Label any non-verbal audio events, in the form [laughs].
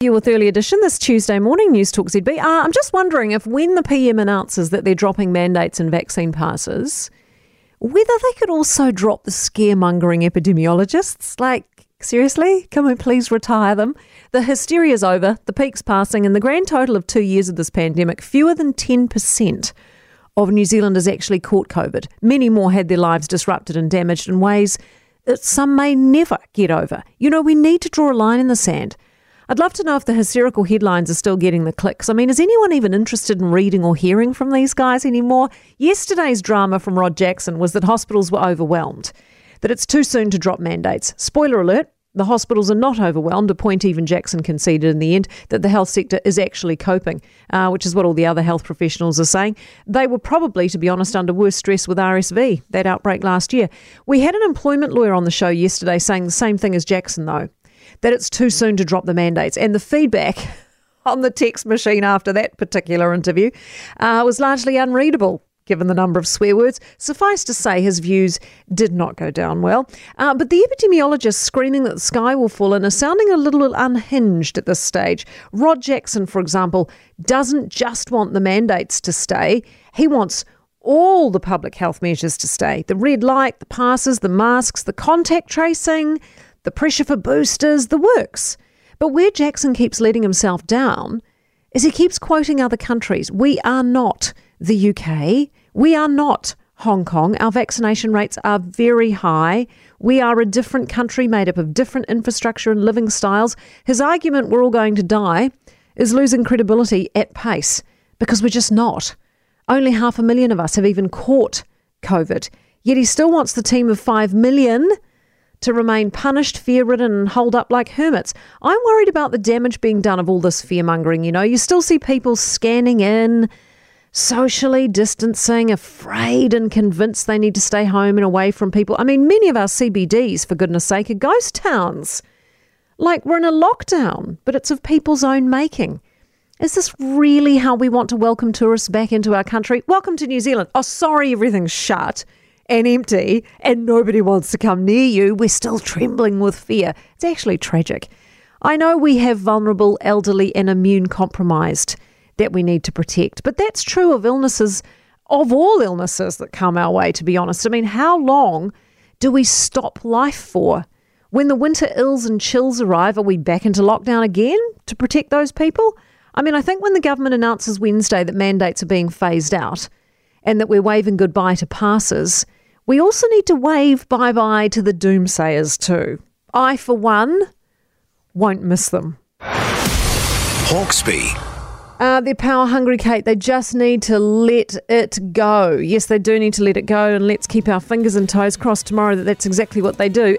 You with early edition this Tuesday morning, Newstalk ZB. Uh, I'm just wondering if when the PM announces that they're dropping mandates and vaccine passes, whether they could also drop the scaremongering epidemiologists. Like, seriously? Can we please retire them? The hysteria's over, the peak's passing, and the grand total of two years of this pandemic, fewer than 10% of New Zealanders actually caught COVID. Many more had their lives disrupted and damaged in ways that some may never get over. You know, we need to draw a line in the sand. I'd love to know if the hysterical headlines are still getting the clicks. I mean, is anyone even interested in reading or hearing from these guys anymore? Yesterday's drama from Rod Jackson was that hospitals were overwhelmed, that it's too soon to drop mandates. Spoiler alert, the hospitals are not overwhelmed, a point even Jackson conceded in the end that the health sector is actually coping, uh, which is what all the other health professionals are saying. They were probably, to be honest, under worse stress with RSV, that outbreak last year. We had an employment lawyer on the show yesterday saying the same thing as Jackson, though that it's too soon to drop the mandates. And the feedback [laughs] on the text machine after that particular interview uh, was largely unreadable. Given the number of swear words, suffice to say his views did not go down well. Uh, but the epidemiologists screaming that the sky will fall in are sounding a little unhinged at this stage. Rod Jackson, for example, doesn't just want the mandates to stay, he wants all the public health measures to stay the red light, the passes, the masks, the contact tracing, the pressure for boosters, the works. But where Jackson keeps letting himself down is he keeps quoting other countries. We are not the UK. We are not Hong Kong. Our vaccination rates are very high. We are a different country made up of different infrastructure and living styles. His argument, we're all going to die, is losing credibility at pace because we're just not. Only half a million of us have even caught COVID. Yet he still wants the team of 5 million to remain punished, fear ridden, and holed up like hermits. I'm worried about the damage being done of all this fear mongering. You know, you still see people scanning in, socially distancing, afraid and convinced they need to stay home and away from people. I mean, many of our CBDs, for goodness sake, are ghost towns. Like we're in a lockdown, but it's of people's own making. Is this really how we want to welcome tourists back into our country? Welcome to New Zealand. Oh, sorry, everything's shut and empty and nobody wants to come near you, we're still trembling with fear. It's actually tragic. I know we have vulnerable, elderly, and immune compromised that we need to protect, but that's true of illnesses, of all illnesses that come our way, to be honest. I mean, how long do we stop life for? When the winter ills and chills arrive, are we back into lockdown again to protect those people? I mean, I think when the government announces Wednesday that mandates are being phased out and that we're waving goodbye to passes, we also need to wave bye bye to the doomsayers too. I, for one, won't miss them. Hawkesby. Uh, they're power hungry, Kate. They just need to let it go. Yes, they do need to let it go, and let's keep our fingers and toes crossed tomorrow that that's exactly what they do.